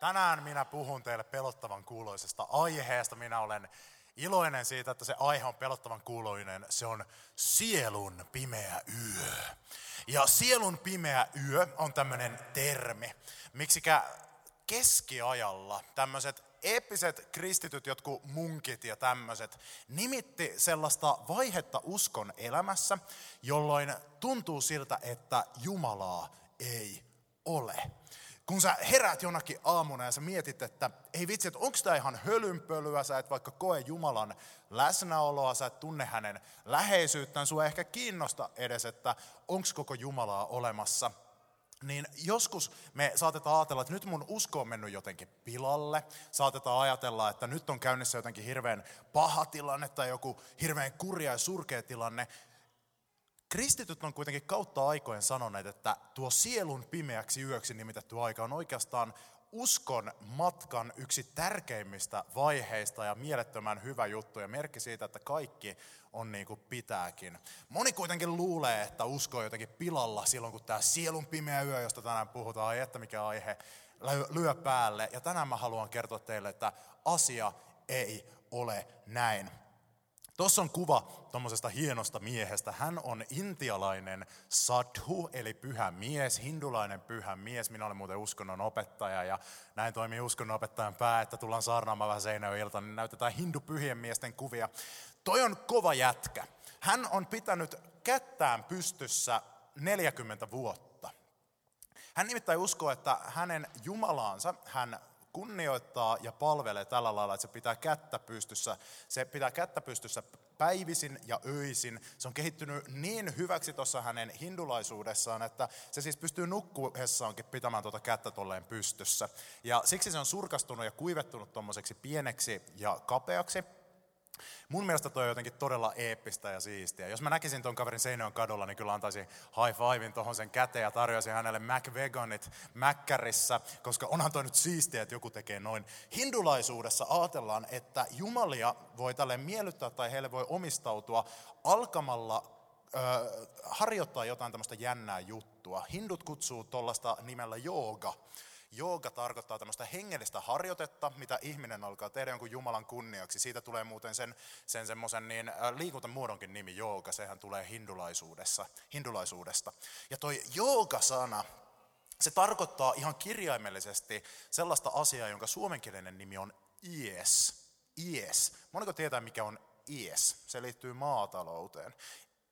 Tänään minä puhun teille pelottavan kuuloisesta aiheesta. Minä olen iloinen siitä, että se aihe on pelottavan kuuloinen. Se on sielun pimeä yö. Ja sielun pimeä yö on tämmöinen termi. Miksikä keskiajalla tämmöiset eeppiset kristityt, jotkut munkit ja tämmöiset, nimitti sellaista vaihetta uskon elämässä, jolloin tuntuu siltä, että Jumalaa ei ole kun sä herät jonakin aamuna ja sä mietit, että ei vitsi, että onko tämä ihan hölynpölyä, sä et vaikka koe Jumalan läsnäoloa, sä et tunne hänen läheisyyttään, sua ehkä kiinnosta edes, että onko koko Jumalaa olemassa. Niin joskus me saatetaan ajatella, että nyt mun usko on mennyt jotenkin pilalle. Saatetaan ajatella, että nyt on käynnissä jotenkin hirveän paha tilanne tai joku hirveän kurja ja surkea tilanne. Kristityt on kuitenkin kautta aikojen sanoneet, että tuo sielun pimeäksi yöksi nimitetty aika on oikeastaan uskon matkan yksi tärkeimmistä vaiheista ja mielettömän hyvä juttu ja merkki siitä, että kaikki on niin kuin pitääkin. Moni kuitenkin luulee, että usko on jotenkin pilalla silloin, kun tämä sielun pimeä yö, josta tänään puhutaan, ai että mikä aihe, lyö päälle. Ja tänään mä haluan kertoa teille, että asia ei ole näin. Tuossa on kuva tuommoisesta hienosta miehestä. Hän on intialainen sadhu, eli pyhä mies, hindulainen pyhä mies. Minä olen muuten uskonnon opettaja ja näin toimii uskonnon opettajan pää, että tullaan saarnaamaan vähän Seinäjoelta, niin näytetään hindupyhien miesten kuvia. Toi on kova jätkä. Hän on pitänyt kättään pystyssä 40 vuotta. Hän nimittäin uskoo, että hänen Jumalaansa hän kunnioittaa ja palvelee tällä lailla, että se pitää kättä pystyssä. Se pitää kättä pystyssä päivisin ja öisin. Se on kehittynyt niin hyväksi tuossa hänen hindulaisuudessaan, että se siis pystyy nukkuessaankin pitämään tuota kättä tolleen pystyssä. Ja siksi se on surkastunut ja kuivettunut tuommoiseksi pieneksi ja kapeaksi. Mun mielestä toi on jotenkin todella eeppistä ja siistiä. Jos mä näkisin ton kaverin Seinäjoen kadulla, niin kyllä antaisin high fivein tohon sen käteen ja tarjoaisin hänelle McVeganit Mäkkärissä, koska onhan toi nyt siistiä, että joku tekee noin. Hindulaisuudessa ajatellaan, että jumalia voi tälle miellyttää tai heille voi omistautua alkamalla ö, harjoittaa jotain tämmöistä jännää juttua. Hindut kutsuu tuollaista nimellä jooga. Jooga tarkoittaa tämmöistä hengellistä harjoitetta, mitä ihminen alkaa tehdä jonkun Jumalan kunniaksi. Siitä tulee muuten sen, sen semmoisen niin, liikuntamuodonkin nimi jooga, sehän tulee hindulaisuudessa, hindulaisuudesta. Ja toi jooga-sana, se tarkoittaa ihan kirjaimellisesti sellaista asiaa, jonka suomenkielinen nimi on ies. Ies. Moniko tietää, mikä on ies? Se liittyy maatalouteen.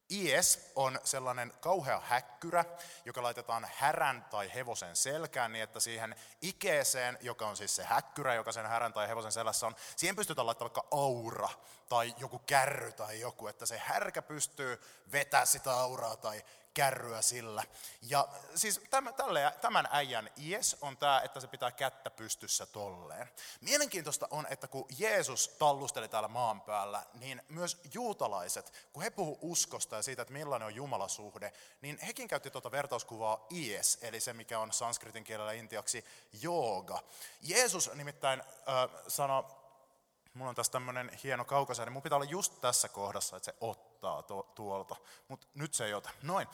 IS on sellainen kauhea häkkyrä, joka laitetaan härän tai hevosen selkään niin, että siihen ikeeseen, joka on siis se häkkyrä, joka sen härän tai hevosen selässä on, siihen pystytään laittamaan vaikka aura tai joku kärry tai joku, että se härkä pystyy vetämään sitä auraa tai kärryä sillä. Ja siis tämän, tämän äijän ies on tämä, että se pitää kättä pystyssä tolleen. Mielenkiintoista on, että kun Jeesus tallusteli täällä maan päällä, niin myös juutalaiset, kun he puhu uskosta ja siitä, että millainen on Jumalasuhde, niin hekin käytti tuota vertauskuvaa ies, eli se mikä on sanskritin kielellä intiaksi jooga. Jeesus nimittäin äh, sanoi, mulla on tässä tämmöinen hieno kaukasääni, mun pitää olla just tässä kohdassa, että se ottaa tuolta, mutta nyt se ei ota. Noin.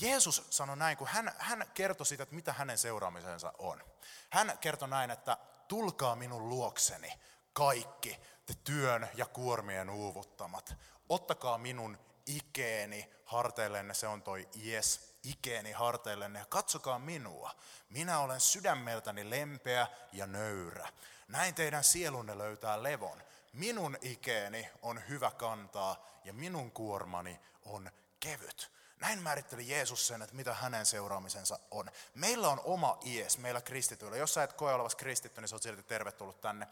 Jeesus sanoi näin, kun hän, hän kertoi siitä, että mitä hänen seuraamisensa on. Hän kertoi näin, että tulkaa minun luokseni kaikki te työn ja kuormien uuvuttamat. Ottakaa minun ikeeni harteillenne, se on toi ies, ikeeni harteillenne ja katsokaa minua. Minä olen sydämeltäni lempeä ja nöyrä. Näin teidän sielunne löytää levon. Minun ikeeni on hyvä kantaa ja minun kuormani on kevyt. Näin määritteli Jeesus sen, että mitä hänen seuraamisensa on. Meillä on oma ies, meillä kristityillä. Jos sä et koe olevasi kristitty, niin sä oot silti tervetullut tänne.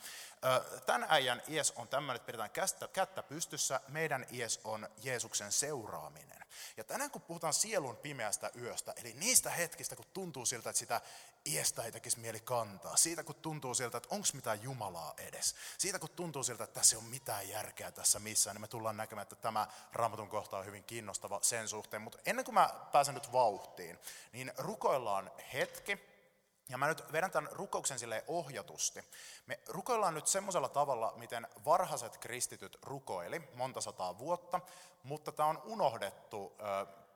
Tämän äijän ies on tämmöinen, että pidetään kättä, kättä pystyssä. Meidän ies on Jeesuksen seuraaminen. Ja tänään kun puhutaan sielun pimeästä yöstä, eli niistä hetkistä, kun tuntuu siltä, että sitä iestä ei tekisi mieli kantaa. Siitä kun tuntuu siltä, että onko mitään Jumalaa edes. Siitä kun tuntuu siltä, että tässä ei ole mitään järkeä tässä missään, niin me tullaan näkemään, että tämä raamatun kohta on hyvin kiinnostava sen suhteen. Mutta ennen kuin mä pääsen nyt vauhtiin, niin rukoillaan hetki. Ja mä nyt vedän tämän rukouksen sille ohjatusti. Me rukoillaan nyt semmoisella tavalla, miten varhaiset kristityt rukoili monta sataa vuotta, mutta tämä on unohdettu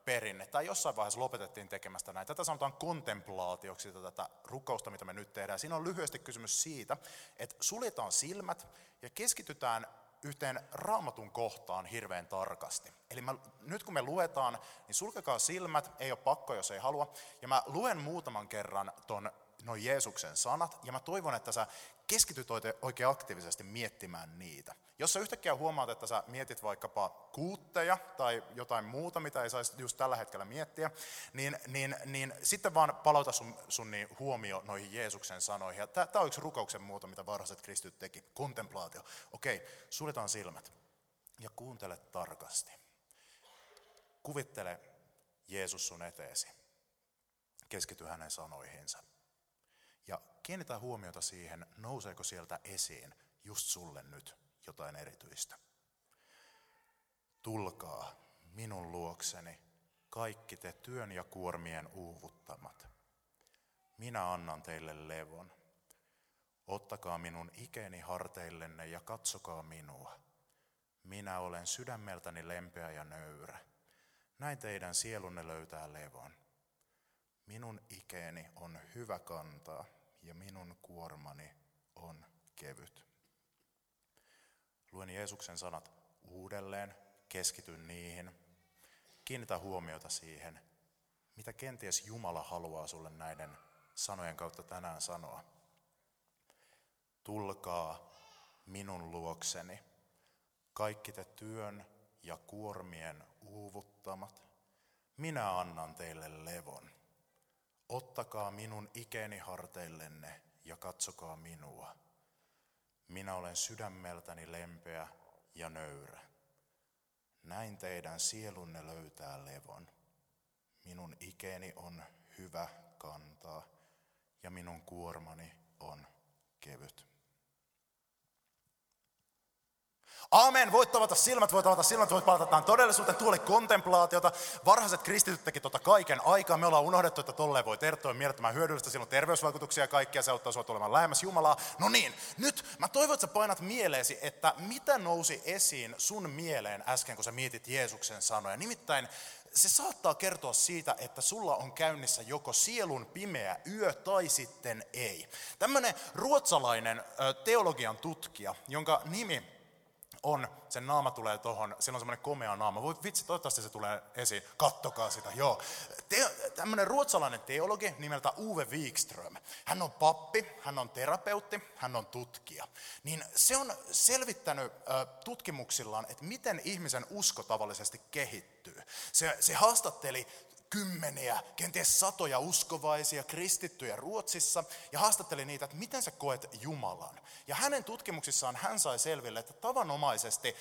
perinne, tai jossain vaiheessa lopetettiin tekemästä näin. Tätä sanotaan kontemplaatioksi, tätä rukousta, mitä me nyt tehdään. Siinä on lyhyesti kysymys siitä, että suljetaan silmät ja keskitytään yhteen raamatun kohtaan hirveän tarkasti. Eli mä, nyt kun me luetaan, niin sulkekaa silmät, ei ole pakko, jos ei halua. Ja mä luen muutaman kerran ton noin Jeesuksen sanat, ja mä toivon, että sä keskityt oikein aktiivisesti miettimään niitä. Jos sä yhtäkkiä huomaat, että sä mietit vaikkapa kuutteja tai jotain muuta, mitä ei saisi just tällä hetkellä miettiä, niin, niin, niin sitten vaan palauta sun, sun niin huomio noihin Jeesuksen sanoihin. Tämä on yksi rukouksen muoto, mitä varhaiset kristyt teki, kontemplaatio. Okei, suljetaan silmät ja kuuntele tarkasti. Kuvittele Jeesus sun eteesi. Keskity hänen sanoihinsa. Ja kiinnitä huomiota siihen, nouseeko sieltä esiin just sulle nyt jotain erityistä. Tulkaa minun luokseni, kaikki te työn ja kuormien uuvuttamat. Minä annan teille levon. Ottakaa minun ikeni harteillenne ja katsokaa minua. Minä olen sydämeltäni lempeä ja nöyrä. Näin teidän sielunne löytää levon. Minun ikeeni on hyvä kantaa ja minun kuormani on kevyt. Luen Jeesuksen sanat uudelleen, keskityn niihin, kiinnitä huomiota siihen, mitä kenties Jumala haluaa sulle näiden sanojen kautta tänään sanoa. Tulkaa minun luokseni, kaikki te työn ja kuormien uuvuttamat, minä annan teille levon. Ottakaa minun ikeni harteillenne ja katsokaa minua. Minä olen sydämeltäni lempeä ja nöyrä. Näin teidän sielunne löytää levon. Minun ikeni on hyvä kantaa ja minun kuormani on kevyt. Aamen, voit tavata silmät, voit tavata silmät, voit palata tähän todellisuuteen, tuoli kontemplaatiota. Varhaiset kristityt teki tota kaiken aikaa. Me ollaan unohdettu, että tolleen voi tertoa mielettömän hyödyllistä. Sillä on terveysvaikutuksia ja kaikkia, se auttaa sinua tulemaan lähemmäs Jumalaa. No niin, nyt mä toivon, että sä painat mieleesi, että mitä nousi esiin sun mieleen äsken, kun sä mietit Jeesuksen sanoja. Nimittäin se saattaa kertoa siitä, että sulla on käynnissä joko sielun pimeä yö tai sitten ei. Tämmöinen ruotsalainen teologian tutkija, jonka nimi on, sen naama tulee tuohon, sillä on semmoinen komea naama. Voi vitsi, toivottavasti se tulee esiin. Kattokaa sitä, joo. Te, tämmöinen ruotsalainen teologi nimeltä Uwe Wikström. Hän on pappi, hän on terapeutti, hän on tutkija. Niin se on selvittänyt tutkimuksillaan, että miten ihmisen usko tavallisesti kehittyy. Se, se haastatteli kymmeniä, kenties satoja uskovaisia kristittyjä Ruotsissa ja haastatteli niitä, että miten sä koet Jumalan. Ja hänen tutkimuksissaan hän sai selville, että tavanomaisesti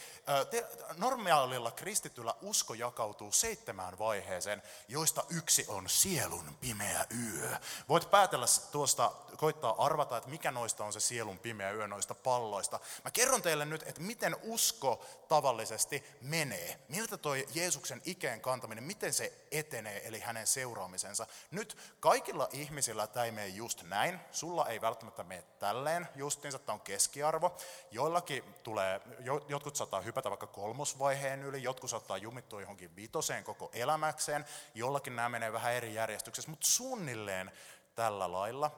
normaalilla kristityllä usko jakautuu seitsemään vaiheeseen, joista yksi on sielun pimeä yö. Voit päätellä tuosta, koittaa arvata, että mikä noista on se sielun pimeä yö noista palloista. Mä kerron teille nyt, että miten usko tavallisesti menee. Miltä toi Jeesuksen ikeen kantaminen, miten se etenee eli hänen seuraamisensa. Nyt kaikilla ihmisillä tämä ei mene just näin. Sulla ei välttämättä mene tälleen justiinsa, tämä on keskiarvo. Joillakin tulee, jotkut saattaa hypätä vaikka kolmosvaiheen yli, jotkut saattaa jumittua johonkin vitoseen koko elämäkseen, jollakin nämä menee vähän eri järjestyksessä, mutta suunnilleen tällä lailla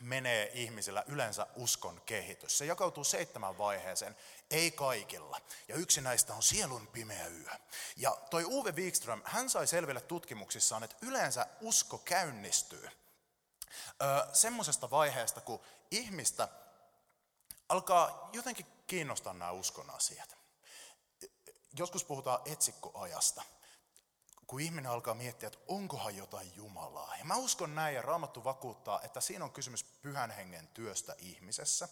menee ihmisillä yleensä uskon kehitys. Se jakautuu seitsemän vaiheeseen, ei kaikilla. Ja yksi näistä on sielun pimeä yö. Ja toi Uwe Wikström, hän sai selville tutkimuksissaan, että yleensä usko käynnistyy semmoisesta vaiheesta, kun ihmistä alkaa jotenkin kiinnostaa nämä uskon asiat. Joskus puhutaan etsikkoajasta kun ihminen alkaa miettiä, että onkohan jotain Jumalaa. Ja mä uskon näin ja Raamattu vakuuttaa, että siinä on kysymys pyhän hengen työstä ihmisessä.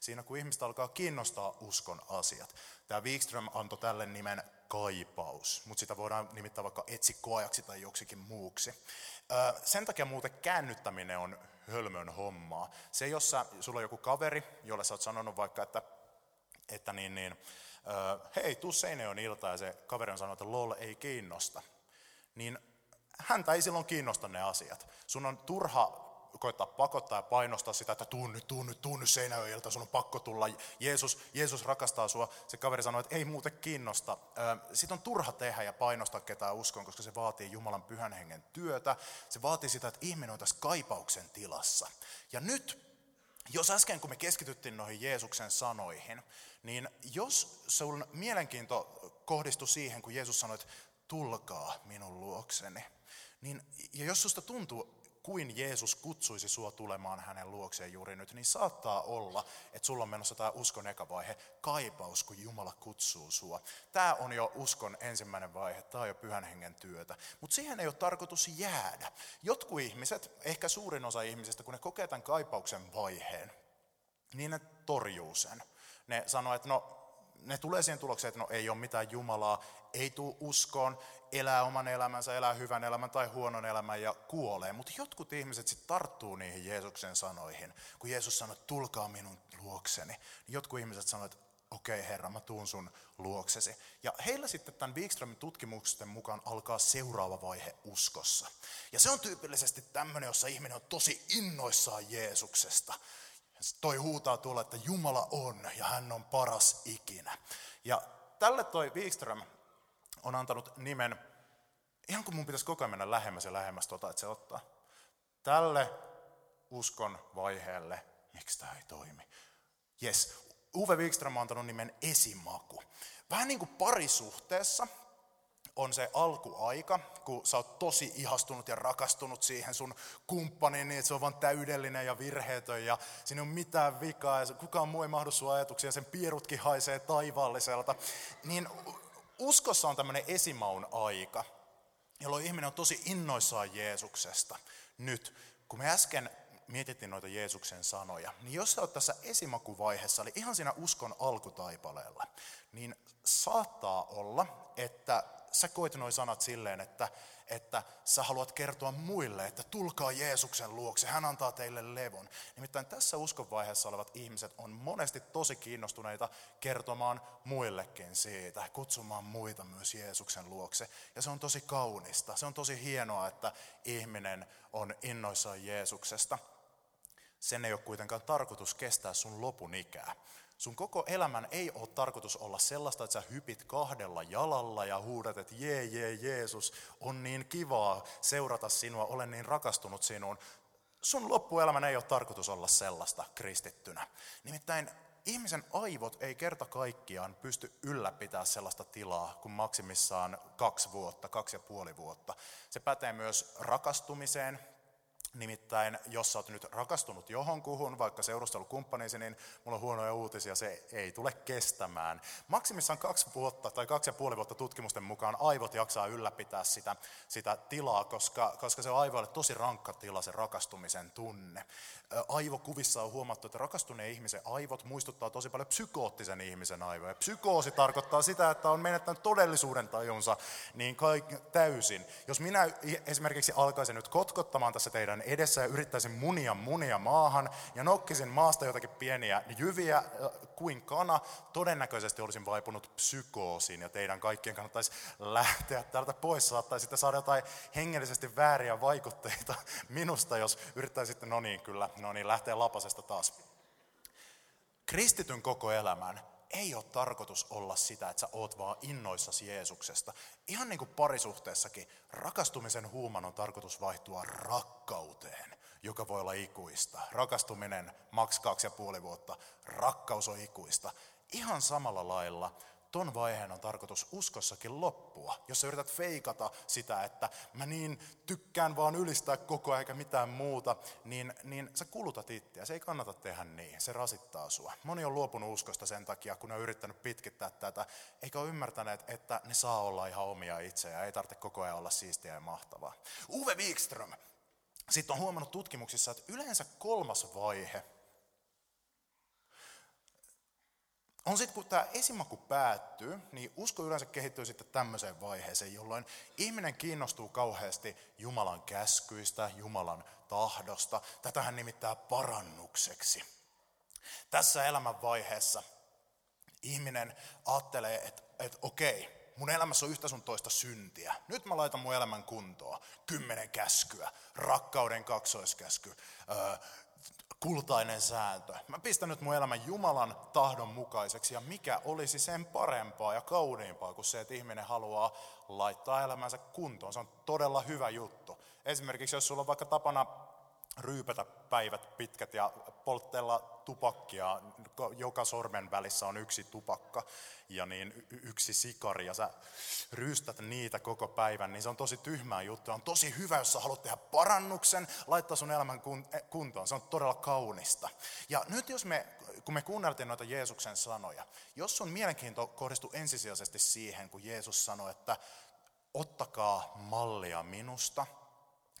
Siinä kun ihmistä alkaa kiinnostaa uskon asiat. Tämä Wikström antoi tälle nimen kaipaus, mutta sitä voidaan nimittää vaikka etsikkoajaksi tai joksikin muuksi. Sen takia muuten käännyttäminen on hölmön hommaa. Se, jos sä, sulla on joku kaveri, jolle sä oot sanonut vaikka, että, että niin, niin, hei, tuu Seinäjoen ilta, ja se kaveri on sanonut, että lol ei kiinnosta niin häntä ei silloin kiinnosta ne asiat. Sun on turha koittaa pakottaa ja painostaa sitä, että tuu nyt, tuu nyt, tuu nyt Seinäjoelta, sun on pakko tulla. Jeesus, Jeesus rakastaa sua. Se kaveri sanoi, että ei muuten kiinnosta. Sitten on turha tehdä ja painostaa ketään uskoon, koska se vaatii Jumalan pyhän hengen työtä. Se vaatii sitä, että ihminen on tässä kaipauksen tilassa. Ja nyt jos äsken kun me keskityttiin noihin Jeesuksen sanoihin, niin jos sun mielenkiinto kohdistui siihen, kun Jeesus sanoi, että tulkaa minun luokseni, niin ja jos susta tuntuu kuin Jeesus kutsuisi sua tulemaan hänen luokseen juuri nyt, niin saattaa olla, että sulla on menossa tämä uskon eka vaihe, kaipaus, kun Jumala kutsuu sua. Tämä on jo uskon ensimmäinen vaihe, tämä on jo pyhän hengen työtä. Mutta siihen ei ole tarkoitus jäädä. Jotkut ihmiset, ehkä suurin osa ihmisistä, kun ne kokee tämän kaipauksen vaiheen, niin ne torjuu sen. Ne sanoo, että no ne tulee siihen tulokseen, että no ei ole mitään Jumalaa, ei tule uskoon, elää oman elämänsä, elää hyvän elämän tai huonon elämän ja kuolee. Mutta jotkut ihmiset sitten tarttuu niihin Jeesuksen sanoihin. Kun Jeesus sanoi, tulkaa minun luokseni, niin jotkut ihmiset sanoivat, okei okay, Herra, mä tuun sun luoksesi. Ja heillä sitten tämän Wikströmin tutkimusten mukaan alkaa seuraava vaihe uskossa. Ja se on tyypillisesti tämmöinen, jossa ihminen on tosi innoissaan Jeesuksesta. Toi huutaa tuolla, että Jumala on ja hän on paras ikinä. Ja tälle toi Wikström on antanut nimen, ihan kun mun pitäisi koko ajan mennä lähemmäs ja lähemmäs tota, että se ottaa. Tälle uskon vaiheelle, miksi tämä ei toimi? Yes, Uwe Wikström on antanut nimen esimaku. Vähän niin kuin parisuhteessa on se alkuaika, kun sä oot tosi ihastunut ja rakastunut siihen sun kumppaniin, niin että se on vaan täydellinen ja virheetön ja siinä ei ole mitään vikaa ja kukaan muu ei mahdu sun ajatuksia, sen pierutkin haisee taivaalliselta. Niin uskossa on tämmöinen esimaun aika, jolloin ihminen on tosi innoissaan Jeesuksesta. Nyt, kun me äsken mietittiin noita Jeesuksen sanoja, niin jos sä oot tässä esimakuvaiheessa, eli ihan siinä uskon alkutaipaleella, niin saattaa olla, että sä koit noin sanat silleen, että, että sä haluat kertoa muille, että tulkaa Jeesuksen luokse, hän antaa teille levon. Nimittäin tässä uskonvaiheessa olevat ihmiset on monesti tosi kiinnostuneita kertomaan muillekin siitä, kutsumaan muita myös Jeesuksen luokse. Ja se on tosi kaunista, se on tosi hienoa, että ihminen on innoissaan Jeesuksesta. Sen ei ole kuitenkaan tarkoitus kestää sun lopun ikää. Sun koko elämän ei ole tarkoitus olla sellaista, että sä hypit kahdella jalalla ja huudat, että jee, jee, Jeesus, on niin kivaa seurata sinua, olen niin rakastunut sinuun. Sun loppuelämän ei ole tarkoitus olla sellaista kristittynä. Nimittäin ihmisen aivot ei kerta kaikkiaan pysty ylläpitämään sellaista tilaa kuin maksimissaan kaksi vuotta, kaksi ja puoli vuotta. Se pätee myös rakastumiseen, Nimittäin, jos sä oot nyt rakastunut johonkuhun, vaikka seurustelukumppaniisi, niin mulla on huonoja uutisia, se ei tule kestämään. Maksimissaan kaksi vuotta tai kaksi ja puoli vuotta tutkimusten mukaan aivot jaksaa ylläpitää sitä, sitä tilaa, koska, koska se on aivoille tosi rankka tila, se rakastumisen tunne aivokuvissa on huomattu, että rakastuneen ihmisen aivot muistuttaa tosi paljon psykoottisen ihmisen aivoja. Psykoosi tarkoittaa sitä, että on menettänyt todellisuuden tajunsa niin kaik- täysin. Jos minä esimerkiksi alkaisin nyt kotkottamaan tässä teidän edessä ja yrittäisin munia munia maahan ja nokkisin maasta jotakin pieniä jyviä kuin kana, todennäköisesti olisin vaipunut psykoosiin ja teidän kaikkien kannattaisi lähteä täältä pois. Saattaisitte saada jotain hengellisesti vääriä vaikutteita minusta, jos yrittäisitte, no niin kyllä, no niin, lähtee lapasesta taas. Kristityn koko elämän ei ole tarkoitus olla sitä, että sä oot vaan innoissasi Jeesuksesta. Ihan niin kuin parisuhteessakin, rakastumisen huuman on tarkoitus vaihtua rakkauteen, joka voi olla ikuista. Rakastuminen maks kaksi ja puoli vuotta, rakkaus on ikuista. Ihan samalla lailla ton vaiheen on tarkoitus uskossakin loppua. Jos sä yrität feikata sitä, että mä niin tykkään vaan ylistää koko ajan eikä mitään muuta, niin, niin sä kulutat itseä. Se ei kannata tehdä niin, se rasittaa sua. Moni on luopunut uskosta sen takia, kun ne on yrittänyt pitkittää tätä, eikä ole ymmärtäneet, että ne saa olla ihan omia itseä, ei tarvitse koko ajan olla siistiä ja mahtavaa. Uwe Wikström sitten on huomannut tutkimuksissa, että yleensä kolmas vaihe on sitten, kun tämä esimaku päättyy, niin usko yleensä kehittyy sitten tämmöiseen vaiheeseen, jolloin ihminen kiinnostuu kauheasti Jumalan käskyistä, Jumalan tahdosta. Tätähän nimittää parannukseksi. Tässä elämänvaiheessa ihminen ajattelee, että, että okei, mun elämässä on yhtä sun toista syntiä. Nyt mä laitan mun elämän kuntoon. Kymmenen käskyä, rakkauden kaksoiskäsky, öö, kultainen sääntö. Mä pistän nyt mun elämän Jumalan tahdon mukaiseksi ja mikä olisi sen parempaa ja kauniimpaa kuin se, että ihminen haluaa laittaa elämänsä kuntoon. Se on todella hyvä juttu. Esimerkiksi jos sulla on vaikka tapana ryypätä päivät pitkät ja polttella tupakkia, joka sormen välissä on yksi tupakka ja niin yksi sikari ja sä ryystät niitä koko päivän, niin se on tosi tyhmää juttu. On tosi hyvä, jos sä haluat tehdä parannuksen, laittaa sun elämän e, kuntoon. Se on todella kaunista. Ja nyt jos me, kun me kuunneltiin noita Jeesuksen sanoja, jos sun mielenkiinto kohdistuu ensisijaisesti siihen, kun Jeesus sanoi, että ottakaa mallia minusta –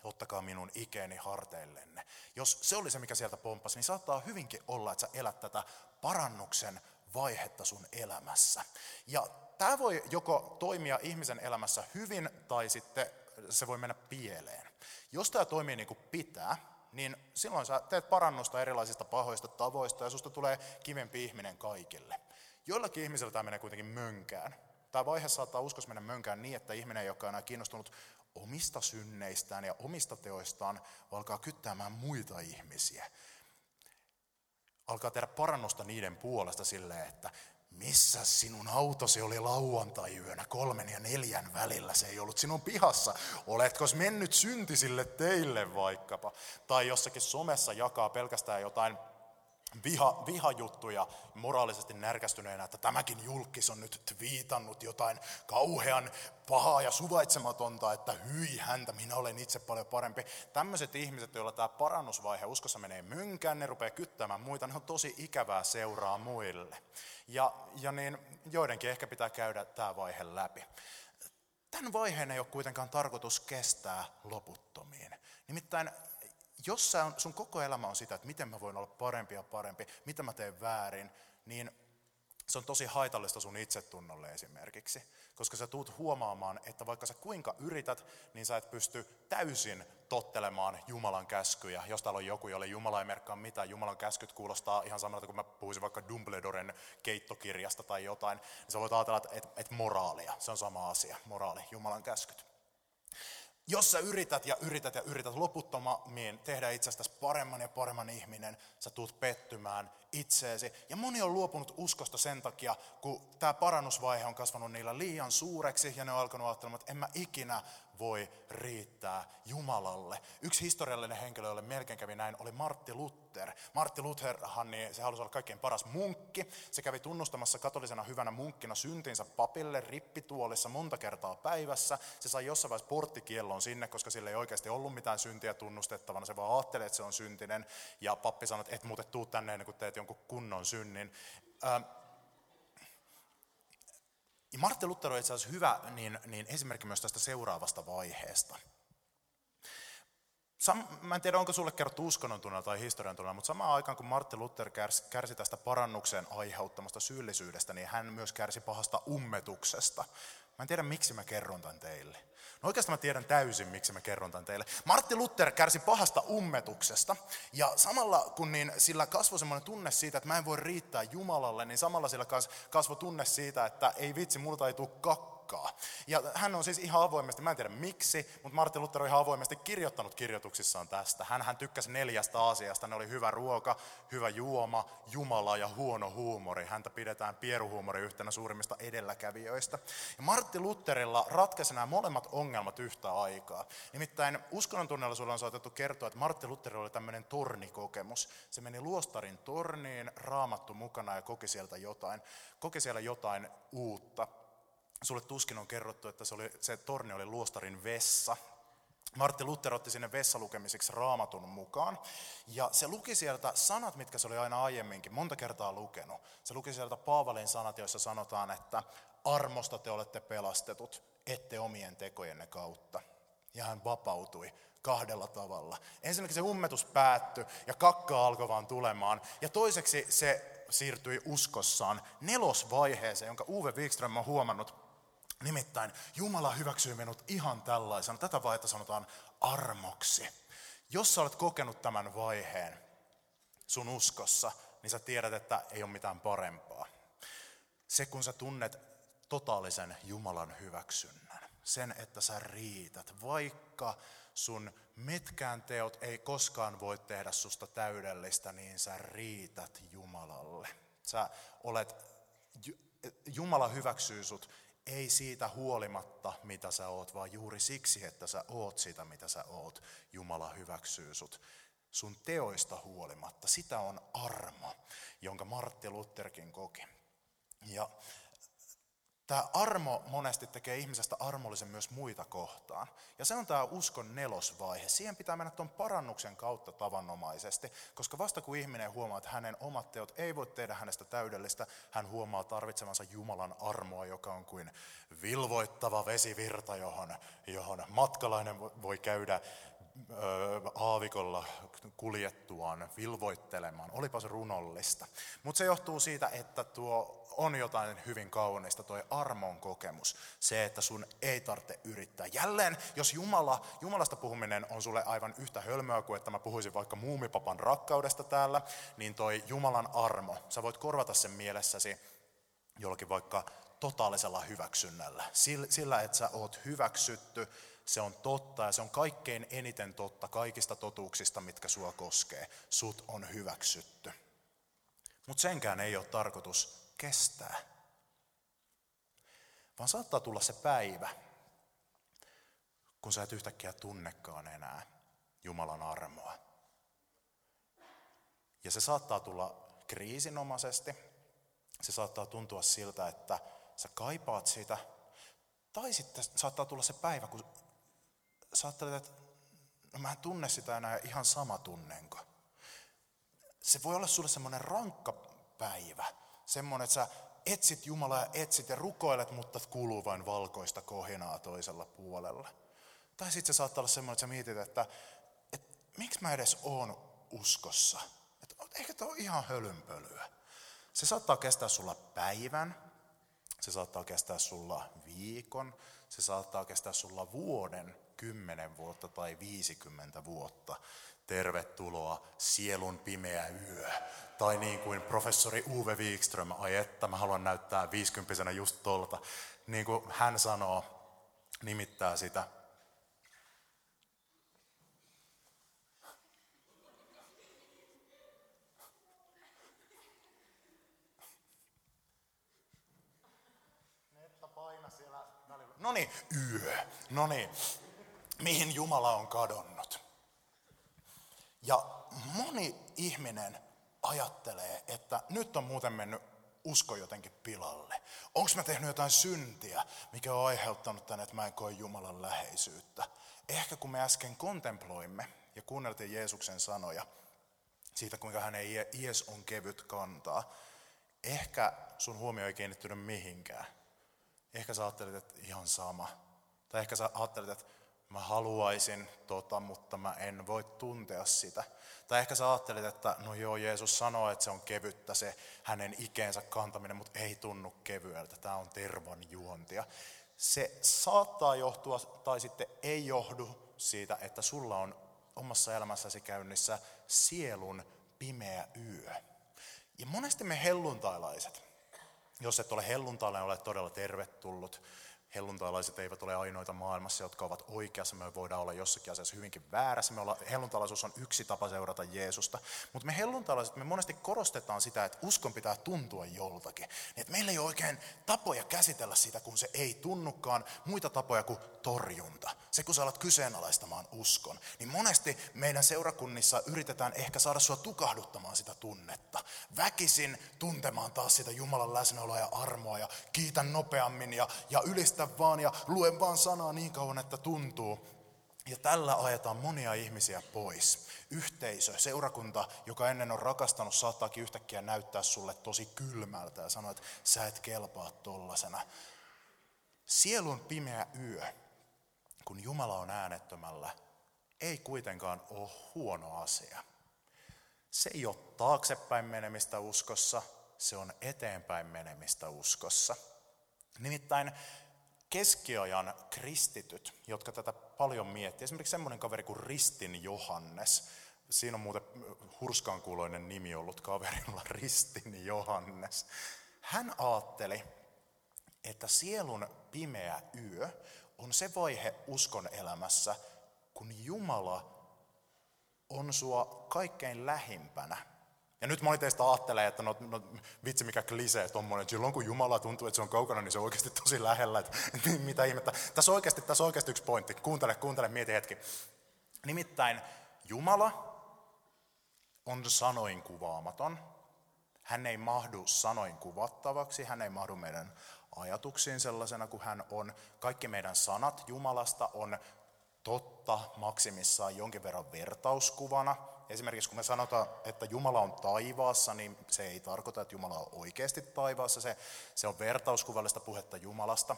ottakaa minun ikeeni harteillenne. Jos se oli se, mikä sieltä pomppasi, niin saattaa hyvinkin olla, että sä elät tätä parannuksen vaihetta sun elämässä. Ja tämä voi joko toimia ihmisen elämässä hyvin, tai sitten se voi mennä pieleen. Jos tämä toimii niin kuin pitää, niin silloin sä teet parannusta erilaisista pahoista tavoista, ja susta tulee kivempi ihminen kaikille. Joillakin ihmisillä tämä menee kuitenkin mönkään. Tämä vaihe saattaa uskos mennä mönkään niin, että ihminen, joka on enää kiinnostunut omista synneistään ja omista teoistaan, vaan alkaa kyttäämään muita ihmisiä. Alkaa tehdä parannusta niiden puolesta silleen, että missä sinun autosi oli lauantai-yönä kolmen ja neljän välillä, se ei ollut sinun pihassa. Oletko mennyt syntisille teille vaikkapa? Tai jossakin somessa jakaa pelkästään jotain viha, vihajuttuja moraalisesti närkästyneenä, että tämäkin julkis on nyt twiitannut jotain kauhean pahaa ja suvaitsematonta, että hyi häntä, minä olen itse paljon parempi. Tämmöiset ihmiset, joilla tämä parannusvaihe uskossa menee mynkään, ne rupeaa kyttämään muita, ne on tosi ikävää seuraa muille. Ja, ja niin, joidenkin ehkä pitää käydä tämä vaihe läpi. Tämän vaiheen ei ole kuitenkaan tarkoitus kestää loputtomiin. Nimittäin jos sun koko elämä on sitä, että miten mä voin olla parempi ja parempi, mitä mä teen väärin, niin se on tosi haitallista sun itsetunnolle esimerkiksi. Koska sä tuut huomaamaan, että vaikka sä kuinka yrität, niin sä et pysty täysin tottelemaan Jumalan käskyjä. Jos täällä on joku, jolle Jumala ei merkkaa mitään, Jumalan käskyt kuulostaa ihan samalta kuin mä puhuisin vaikka Dumbledoren keittokirjasta tai jotain, niin sä voit ajatella, että, että, että moraalia, se on sama asia, moraali, Jumalan käskyt. Jos sä yrität ja yrität ja yrität loputtomiin tehdä itsestäsi paremman ja paremman ihminen, sä tuut pettymään itseesi. Ja moni on luopunut uskosta sen takia, kun tämä parannusvaihe on kasvanut niillä liian suureksi ja ne on alkanut ajattelemaan, että en mä ikinä voi riittää Jumalalle. Yksi historiallinen henkilö, jolle melkein kävi näin, oli Martti Luther. Martti Lutherhan, niin se halusi olla kaikkein paras munkki. Se kävi tunnustamassa katolisena hyvänä munkkina syntinsä papille rippituolissa monta kertaa päivässä. Se sai jossain vaiheessa porttikiellon sinne, koska sillä ei oikeasti ollut mitään syntiä tunnustettavana. Se vaan ajattelee, että se on syntinen. Ja pappi sanoi, että et muuten tuu tänne ennen kuin teet jonkun kunnon synnin. Ja Martti Luther on itse asiassa hyvä niin, niin esimerkki myös tästä seuraavasta vaiheesta. Sam, mä en tiedä, onko sulle kerrottu uskonnon tunnella tai historian tunnella, mutta samaan aikaan kun Martti Luther kärsi, kärsi tästä parannuksen aiheuttamasta syyllisyydestä, niin hän myös kärsi pahasta ummetuksesta. Mä en tiedä, miksi mä kerron tämän teille. No oikeastaan mä tiedän täysin, miksi mä kerron tämän teille. Martti Luther kärsi pahasta ummetuksesta, ja samalla kun niin sillä kasvoi semmoinen tunne siitä, että mä en voi riittää Jumalalle, niin samalla sillä kasvoi tunne siitä, että ei vitsi, multa ei tule aikaa. Ja hän on siis ihan avoimesti, mä en tiedä miksi, mutta Martin Luther on ihan avoimesti kirjoittanut kirjoituksissaan tästä. Hän, hän tykkäsi neljästä asiasta, ne oli hyvä ruoka, hyvä juoma, Jumala ja huono huumori. Häntä pidetään pieruhuumori yhtenä suurimmista edelläkävijöistä. Ja Martti Lutherilla ratkaisi nämä molemmat ongelmat yhtä aikaa. Nimittäin uskonnon tunnella sulla on saatettu kertoa, että Martti Luther oli tämmöinen tornikokemus. Se meni luostarin torniin, raamattu mukana ja koki sieltä jotain, koki siellä jotain uutta. Sulle tuskin on kerrottu, että se, oli, se torni oli luostarin vessa. Martti Luther otti sinne vessalukemiseksi raamatun mukaan. Ja se luki sieltä sanat, mitkä se oli aina aiemminkin, monta kertaa lukenut. Se luki sieltä Paavalin sanat, joissa sanotaan, että armosta te olette pelastetut, ette omien tekojenne kautta. Ja hän vapautui kahdella tavalla. Ensinnäkin se ummetus päättyi ja kakka alkoi vaan tulemaan. Ja toiseksi se siirtyi uskossaan nelosvaiheeseen, jonka Uwe Wikström on huomannut Nimittäin Jumala hyväksyy minut ihan tällaisena. Tätä vaihetta sanotaan armoksi. Jos sä olet kokenut tämän vaiheen sun uskossa, niin sä tiedät, että ei ole mitään parempaa. Se kun sä tunnet totaalisen Jumalan hyväksynnän. Sen, että sä riität, vaikka sun mitkään teot ei koskaan voi tehdä susta täydellistä, niin sä riität Jumalalle. Sä olet, Jumala hyväksyy sut ei siitä huolimatta, mitä sä oot, vaan juuri siksi, että sä oot sitä, mitä sä oot. Jumala hyväksyy sut sun teoista huolimatta. Sitä on armo, jonka Martti Lutherkin koki. Ja Tämä armo monesti tekee ihmisestä armollisen myös muita kohtaan. Ja se on tämä uskon nelosvaihe. Siihen pitää mennä tuon parannuksen kautta tavanomaisesti, koska vasta kun ihminen huomaa, että hänen omat teot ei voi tehdä hänestä täydellistä, hän huomaa tarvitsevansa Jumalan armoa, joka on kuin vilvoittava vesivirta, johon, johon matkalainen voi käydä aavikolla kuljettuaan vilvoittelemaan. Olipa se runollista. Mutta se johtuu siitä, että tuo on jotain hyvin kaunista, tuo armon kokemus. Se, että sun ei tarvitse yrittää. Jälleen, jos Jumala, Jumalasta puhuminen on sulle aivan yhtä hölmöä kuin että mä puhuisin vaikka muumipapan rakkaudesta täällä, niin toi Jumalan armo, sä voit korvata sen mielessäsi jollakin vaikka totaalisella hyväksynnällä. Sillä, että sä oot hyväksytty, se on totta ja se on kaikkein eniten totta kaikista totuuksista, mitkä sua koskee. Sut on hyväksytty. Mutta senkään ei ole tarkoitus kestää. Vaan saattaa tulla se päivä, kun sä et yhtäkkiä tunnekaan enää Jumalan armoa. Ja se saattaa tulla kriisinomaisesti. Se saattaa tuntua siltä, että sä kaipaat sitä. Tai sitten saattaa tulla se päivä, kun sä ajattelet, että no mä en tunne sitä enää ihan sama tunnenko. Se voi olla sulle semmoinen rankka päivä. Semmoinen, että sä etsit Jumalaa ja etsit ja rukoilet, mutta kuuluu vain valkoista kohinaa toisella puolella. Tai sitten se saattaa olla semmoinen, että sä mietit, että, että miksi mä edes oon uskossa. Että eikö tämä ole ihan hölynpölyä. Se saattaa kestää sulla päivän, se saattaa kestää sulla viikon, se saattaa kestää sulla vuoden, 10 vuotta tai 50 vuotta. Tervetuloa sielun pimeä yö. Tai niin kuin professori Uwe Wikström, ai että mä haluan näyttää 50 just tolta. Niin kuin hän sanoo, nimittää sitä No niin, yö. No niin mihin Jumala on kadonnut. Ja moni ihminen ajattelee, että nyt on muuten mennyt usko jotenkin pilalle. Onko mä tehnyt jotain syntiä, mikä on aiheuttanut tänne, että mä en koe Jumalan läheisyyttä. Ehkä kun me äsken kontemploimme ja kuunneltiin Jeesuksen sanoja siitä, kuinka hänen ies on kevyt kantaa, ehkä sun huomio ei kiinnittynyt mihinkään. Ehkä sä ajattelit, että ihan sama. Tai ehkä sä ajattelit, että mä haluaisin tota, mutta mä en voi tuntea sitä. Tai ehkä sä ajattelit, että no joo, Jeesus sanoo, että se on kevyttä se hänen ikeensä kantaminen, mutta ei tunnu kevyeltä. Tämä on tervan juontia. Se saattaa johtua tai sitten ei johdu siitä, että sulla on omassa elämässäsi käynnissä sielun pimeä yö. Ja monesti me helluntailaiset, jos et ole helluntailainen, olet todella tervetullut helluntalaiset eivät ole ainoita maailmassa, jotka ovat oikeassa. Me voidaan olla jossakin asiassa hyvinkin väärässä. Me olla, helluntalaisuus on yksi tapa seurata Jeesusta. Mutta me helluntalaiset, me monesti korostetaan sitä, että uskon pitää tuntua joltakin. Niin, että meillä ei ole oikein tapoja käsitellä sitä, kun se ei tunnukaan. Muita tapoja kuin torjunta. Se, kun sä alat kyseenalaistamaan uskon. Niin monesti meidän seurakunnissa yritetään ehkä saada sua tukahduttamaan sitä tunnetta. Väkisin tuntemaan taas sitä Jumalan läsnäoloa ja armoa ja kiitän nopeammin ja, ja ylistä Pistä vaan ja lue vaan sanaa niin kauan, että tuntuu. Ja tällä ajetaan monia ihmisiä pois. Yhteisö, seurakunta, joka ennen on rakastanut, saattaakin yhtäkkiä näyttää sulle tosi kylmältä ja sanoa, että sä et kelpaa tollasena. Sielun pimeä yö, kun Jumala on äänettömällä, ei kuitenkaan ole huono asia. Se ei ole taaksepäin menemistä uskossa, se on eteenpäin menemistä uskossa. Nimittäin keskiajan kristityt, jotka tätä paljon miettii, esimerkiksi semmoinen kaveri kuin Ristin Johannes, siinä on muuten hurskankuuloinen nimi ollut kaverilla, Ristin Johannes. Hän ajatteli, että sielun pimeä yö on se vaihe uskon elämässä, kun Jumala on sua kaikkein lähimpänä. Ja nyt moni teistä ajattelee, että no, no vitsi mikä klisee tommonen, että silloin kun Jumala tuntuu, että se on kaukana, niin se on oikeasti tosi lähellä. Että, niin mitä ihmettä. Tässä oikeasti, tässä oikeasti yksi pointti. Kuuntele, kuuntele, mieti hetki. Nimittäin Jumala on sanoin kuvaamaton. Hän ei mahdu sanoin kuvattavaksi, hän ei mahdu meidän ajatuksiin sellaisena kuin hän on. Kaikki meidän sanat Jumalasta on totta maksimissaan jonkin verran vertauskuvana. Esimerkiksi kun me sanotaan, että Jumala on taivaassa, niin se ei tarkoita, että Jumala on oikeasti taivaassa. Se, se on vertauskuvallista puhetta Jumalasta.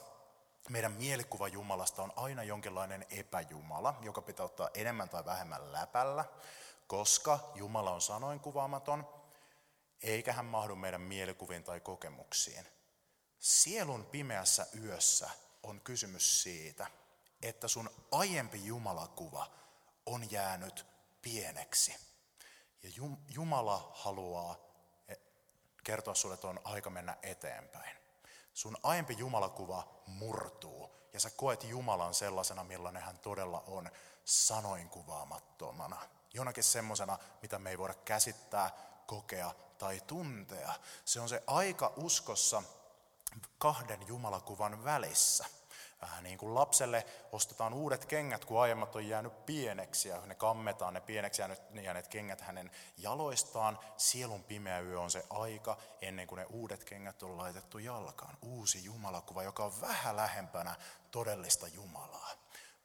Meidän mielikuva Jumalasta on aina jonkinlainen epäjumala, joka pitää ottaa enemmän tai vähemmän läpällä, koska Jumala on sanoin kuvaamaton, eikä hän mahdu meidän mielikuviin tai kokemuksiin. Sielun pimeässä yössä on kysymys siitä, että sun aiempi Jumalakuva on jäänyt pieneksi. Ja Jumala haluaa eh, kertoa sulle, että on aika mennä eteenpäin. Sun aiempi Jumalakuva murtuu ja sä koet Jumalan sellaisena, millainen hän todella on, sanoin kuvaamattomana. Jonakin semmoisena, mitä me ei voida käsittää, kokea tai tuntea. Se on se aika uskossa kahden Jumalakuvan välissä. Vähän niin kuin lapselle ostetaan uudet kengät, kun aiemmat on jäänyt pieneksi ja ne kammetaan ne pieneksi jääneet kengät hänen jaloistaan. Sielun pimeä yö on se aika ennen kuin ne uudet kengät on laitettu jalkaan. Uusi Jumalakuva, joka on vähän lähempänä todellista Jumalaa.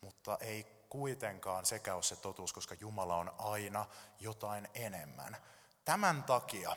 Mutta ei kuitenkaan sekä ole se totuus, koska Jumala on aina jotain enemmän. Tämän takia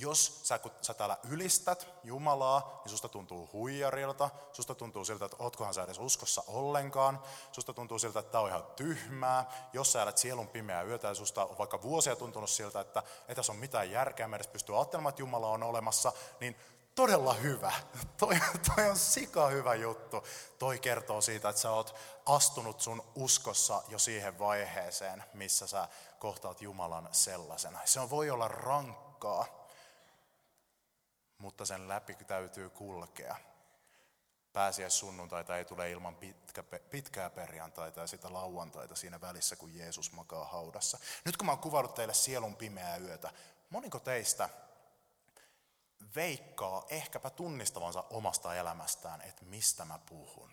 jos sä, kun sä täällä ylistät Jumalaa, niin susta tuntuu huijarilta, susta tuntuu siltä, että ootkohan sä edes uskossa ollenkaan, susta tuntuu siltä, että tämä on ihan tyhmää, jos sä elät sielun pimeää yötä ja susta on vaikka vuosia tuntunut siltä, että ei tässä ole mitään järkeä, me edes pystyy ajattelemaan, että Jumala on olemassa, niin todella hyvä. Toi, toi on sika hyvä juttu. Toi kertoo siitä, että sä oot astunut sun uskossa jo siihen vaiheeseen, missä sä kohtaat Jumalan sellaisena. Se voi olla rankkaa, mutta sen läpi täytyy kulkea. Pääsiä sunnuntaita ei tule ilman pitkä, pitkää perjantaita ja sitä lauantaita siinä välissä, kun Jeesus makaa haudassa. Nyt kun mä oon kuvannut teille sielun pimeää yötä, moniko teistä veikkaa ehkäpä tunnistavansa omasta elämästään, että mistä mä puhun?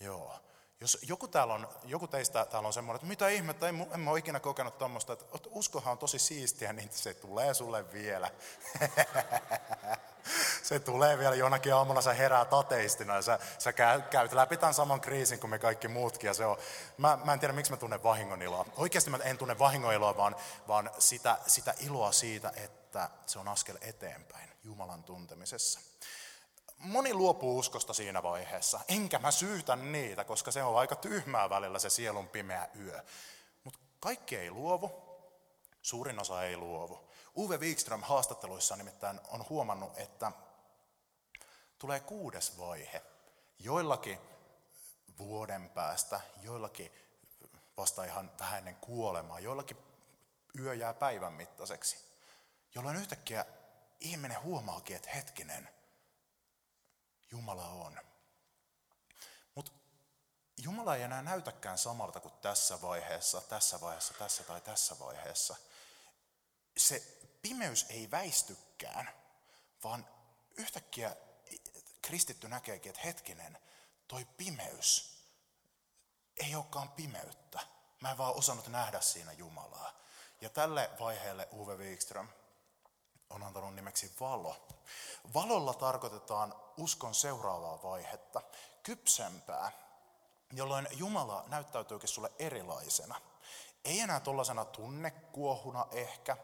Joo, jos joku, täällä on, joku teistä täällä on semmoinen, että mitä ihmettä, en, en mä ole ikinä kokenut tuommoista, että uskohan on tosi siistiä, niin se tulee sulle vielä. se tulee vielä jonakin aamuna, sä herää tateistina ja sä, sä käyt läpi tämän saman kriisin kuin me kaikki muutkin. Ja se on, mä, mä en tiedä, miksi mä tunnen vahingon iloa. Oikeasti mä en tunne vahingon iloa, vaan, vaan sitä, sitä iloa siitä, että se on askel eteenpäin Jumalan tuntemisessa moni luopuu uskosta siinä vaiheessa. Enkä mä syytä niitä, koska se on aika tyhmää välillä se sielun pimeä yö. Mutta kaikki ei luovu, suurin osa ei luovu. Uwe Wikström haastatteluissa nimittäin on huomannut, että tulee kuudes vaihe. Joillakin vuoden päästä, joillakin vasta ihan vähän ennen kuolemaa, joillakin yö jää päivän mittaiseksi. Jolloin yhtäkkiä ihminen huomaakin, että hetkinen – Jumala on. Mutta Jumala ei enää näytäkään samalta kuin tässä vaiheessa, tässä vaiheessa, tässä tai tässä vaiheessa. Se pimeys ei väistykään, vaan yhtäkkiä kristitty näkeekin, että hetkinen, toi pimeys ei olekaan pimeyttä. Mä en vaan osannut nähdä siinä Jumalaa. Ja tälle vaiheelle Uwe Wikström on antanut nimeksi valo. Valolla tarkoitetaan uskon seuraavaa vaihetta, kypsempää, jolloin Jumala näyttäytyykin sulle erilaisena. Ei enää tuollaisena tunnekuohuna ehkä,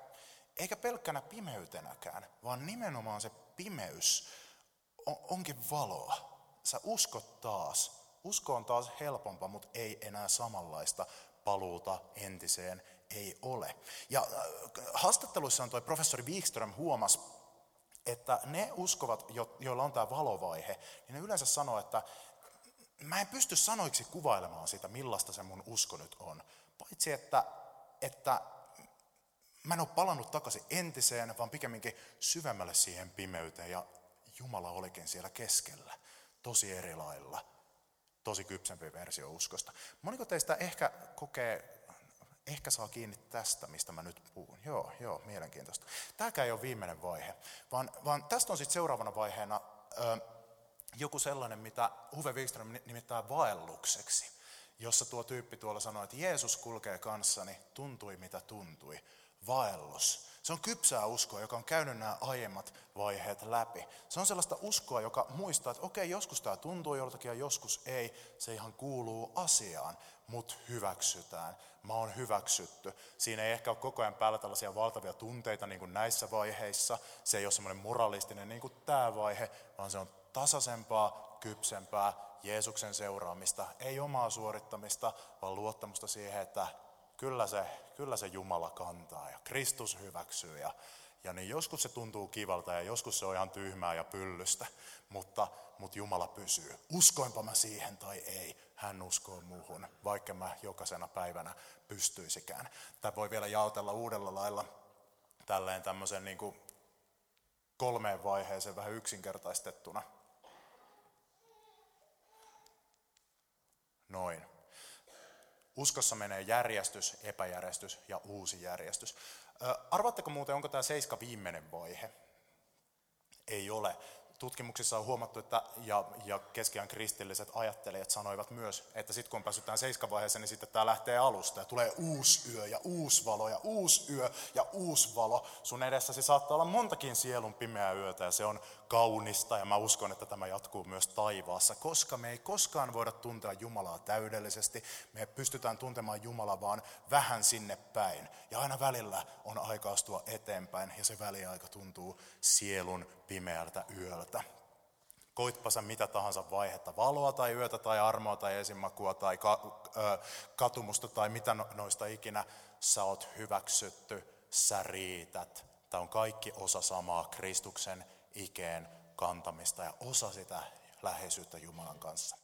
eikä pelkkänä pimeytenäkään, vaan nimenomaan se pimeys onkin valoa. Sä uskot taas. Usko on taas helpompaa, mutta ei enää samanlaista paluuta entiseen ei ole. Ja äh, haastatteluissaan tuo professori Wikström huomasi, että ne uskovat, joilla on tämä valovaihe, niin ne yleensä sanoo, että mä en pysty sanoiksi kuvailemaan sitä, millaista se mun usko nyt on. Paitsi, että, että mä en ole palannut takaisin entiseen, vaan pikemminkin syvemmälle siihen pimeyteen. Ja Jumala olikin siellä keskellä, tosi eri lailla, tosi kypsempi versio uskosta. Moniko teistä ehkä kokee, ehkä saa kiinni tästä, mistä mä nyt puhun. Joo, joo, mielenkiintoista. Tämäkään ei ole viimeinen vaihe, vaan, vaan tästä on sitten seuraavana vaiheena ö, joku sellainen, mitä Huve Wikström nimittää vaellukseksi, jossa tuo tyyppi tuolla sanoi, että Jeesus kulkee kanssani, tuntui mitä tuntui, vaellus. Se on kypsää uskoa, joka on käynyt nämä aiemmat vaiheet läpi. Se on sellaista uskoa, joka muistaa, että okei, joskus tämä tuntuu joltakin ja joskus ei. Se ihan kuuluu asiaan, mutta hyväksytään. Mä oon hyväksytty. Siinä ei ehkä ole koko ajan päällä tällaisia valtavia tunteita niin kuin näissä vaiheissa. Se ei ole semmoinen moralistinen niin kuin tämä vaihe, vaan se on tasaisempaa, kypsempää, Jeesuksen seuraamista, ei omaa suorittamista, vaan luottamusta siihen, että kyllä se, kyllä se Jumala kantaa ja Kristus hyväksyy. Ja, ja niin joskus se tuntuu kivalta ja joskus se on ihan tyhmää ja pyllystä, mutta, mutta Jumala pysyy. Uskoinpa mä siihen tai ei, hän uskoo muuhun, vaikka mä jokaisena päivänä pystyisikään. Tämä voi vielä jaotella uudella lailla tälleen tämmöisen niin kuin kolmeen vaiheeseen vähän yksinkertaistettuna. Noin. Uskossa menee järjestys, epäjärjestys ja uusi järjestys. Arvatteko muuten, onko tämä seiska viimeinen vaihe? Ei ole tutkimuksissa on huomattu, että ja, ja keskiään kristilliset ajattelijat sanoivat myös, että sitten kun pääsytään seiskavaiheeseen, niin sitten tämä lähtee alusta ja tulee uusi yö ja uusi valo ja uusi yö ja uusi valo. Sun edessäsi saattaa olla montakin sielun pimeää yötä ja se on kaunista ja mä uskon, että tämä jatkuu myös taivaassa, koska me ei koskaan voida tuntea Jumalaa täydellisesti. Me pystytään tuntemaan Jumalaa vaan vähän sinne päin ja aina välillä on aika astua eteenpäin ja se väliaika tuntuu sielun pimeältä yöltä. Koitpa sä mitä tahansa vaihetta, valoa tai yötä tai armoa tai esimakua tai ka, ö, katumusta tai mitä no, noista ikinä, sä oot hyväksytty, sä riität. Tämä on kaikki osa samaa Kristuksen ikeen kantamista ja osa sitä läheisyyttä Jumalan kanssa.